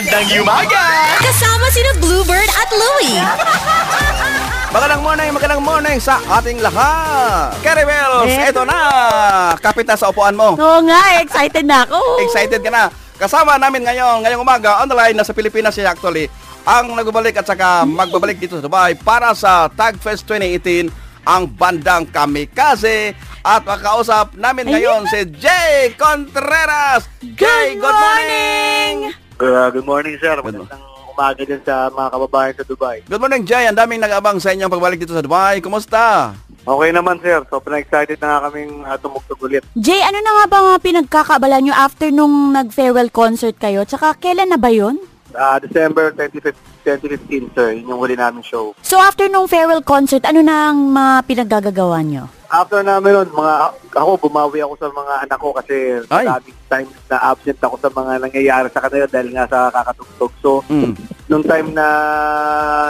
Magandang umaga! Kasama sina Bluebird at Louie. Magandang morning, magandang morning sa ating lahat. Wells, Eh. eto na. Kapita sa upuan mo. Oo nga, excited na ako. Excited ka na. Kasama namin ngayon, ngayong umaga, online na sa Pilipinas siya actually, ang nagbabalik at saka magbabalik dito sa Dubai para sa Tagfest 2018, ang bandang Kamikaze. At makausap namin ngayon si Jay Contreras. Jay, good morning! Uh, good morning, sir. Good Magandang umaga din sa mga kababayan sa Dubai. Good morning, Jay. Ang daming nag-abang sa inyong pagbalik dito sa Dubai. Kumusta? Okay naman, sir. Sobrang excited na nga kaming uh, tumugtog ulit. Jay, ano na nga ba nga pinagkakabala nyo after nung nag-farewell concert kayo? Tsaka kailan na ba yun? Uh, December 2015, 2015, sir. Yun yung huli namin show. So after nung farewell concert, ano na ang mga pinaggagawa nyo? After namin nun, mga, ako, bumawi ako sa mga anak ko kasi Ay. maraming times na absent ako sa mga nangyayari sa kanila dahil nga sa kakatugtog. So, Mm. nung time na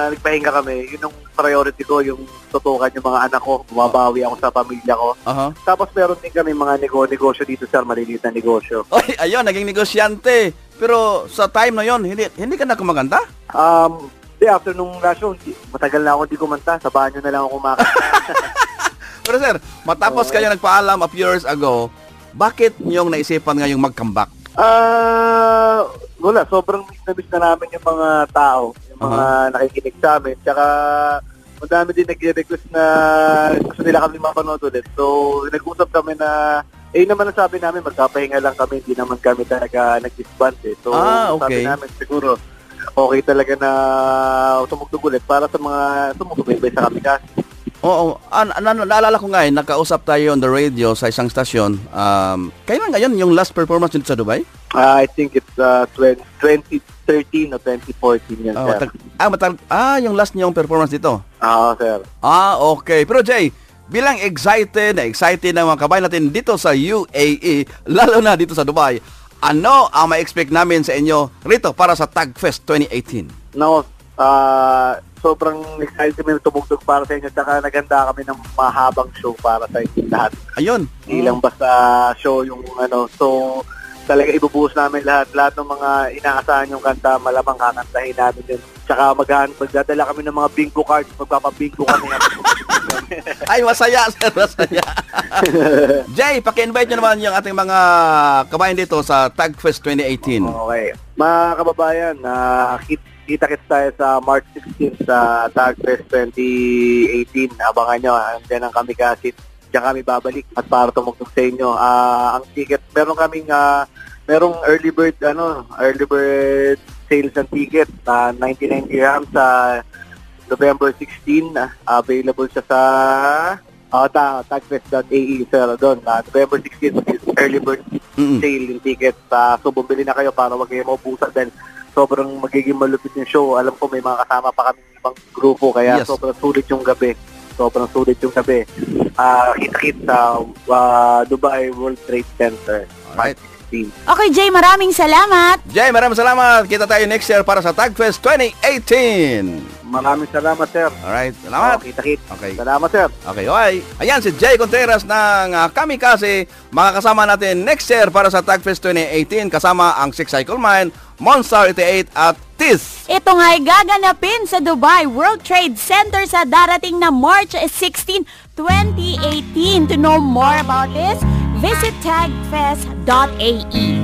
nagpahinga kami, yun yung priority ko, yung tutukan yung mga anak ko. Bumabawi ako sa pamilya ko. Aha. Tapos meron din kami mga nego-negosyo dito, sir. Maliliit na negosyo. Oy, ayun, naging negosyante. Pero sa time na yon, hindi, hindi ka na kumaganda? Um, di, after nung last show, matagal na ako hindi kumanta. Sa banyo na lang ako kumakanta. Pero sir, matapos Oo. kayo nagpaalam a few years ago, bakit niyong naisipan ngayong mag-comeback? Ah, wala. Sobrang miss na miss na namin yung mga tao. Yung mga nakikinig sa amin. Tsaka, madami din nag-request na gusto nila kami mapanood ulit. So, nag-usap kami na, eh naman ang sabi namin, magkapahinga lang kami. Hindi naman kami talaga nag-disband eh. So, Ah, sabi okay. namin siguro, okay talaga na tumugtog ulit para sa mga tumusubaybay sa kami kasi. Oo, an, an, naalala ko nga eh, nakausap tayo on the radio sa isang stasyon. Um, kailan ngayon yung last performance dito sa Dubai? Ah, I think it's uh, 20, 2013 o 2014 yan, Ah, sir. matag- ah, matag- ah, yung last niyong performance dito. Ah, sir. Ah, okay. Pero Jay, bilang excited na excited ng mga kabayan natin dito sa UAE, lalo na dito sa Dubai, ano ang ma-expect namin sa inyo rito para sa Tagfest 2018? No, ah sobrang excited kami na tumugtog para sa inyo. Tsaka naganda kami ng mahabang show para sa inyo lahat. Ayun. Hindi lang basta show yung ano. So, talaga ibubuhos namin lahat. Lahat ng mga inaasahan yung kanta, malamang kakantahin namin yun. Tsaka maghan magdadala kami ng mga bingo cards. Magpapabingo kami. Ay, masaya, sir, masaya. Jay, paki-invite nyo naman yung ating mga kabayan dito sa Tagfest 2018. okay. Mga kababayan, uh, kita-kits tayo sa March 16 sa Tagfest 2018. Abangan nyo, andyan ang kami kasi diyan kami babalik at para tumugtog sa inyo. Ah, ang ticket, meron kaming ah, merong early bird ano, early bird sales ng ticket na 99 dirhams sa November 16 ah, available siya sa uh, ta, tagfest.ae sir doon. Ah, November 16 is early bird Mm-mm. sale yung ticket. Ah, so bumili na kayo para wag kayo maubusan dahil sobrang magiging malupit yung show. Alam ko may mga kasama pa kami ibang grupo kaya Yes. sobrang sulit yung gabi. Sobrang sulit yung gabi. Ah, kita-kit sa ah, Dubai World Trade Center. Alright. 16. Okay, Jay, maraming salamat. Jay, maraming salamat. Kita tayo next year para sa Tagfest 2018. Maraming salamat, sir. Alright, salamat. Oh, kita-kit. Okay. Salamat, sir. Okay, okay. Ayan si Jay Contreras ng uh, Kamikaze. Makakasama natin next year para sa Tagfest 2018 kasama ang Six Cycle Mine, Monster 88 at TIS. Ito nga ay gaganapin sa Dubai World Trade Center sa darating na March 16, 2018. To know more about this, visit tagfest.ae.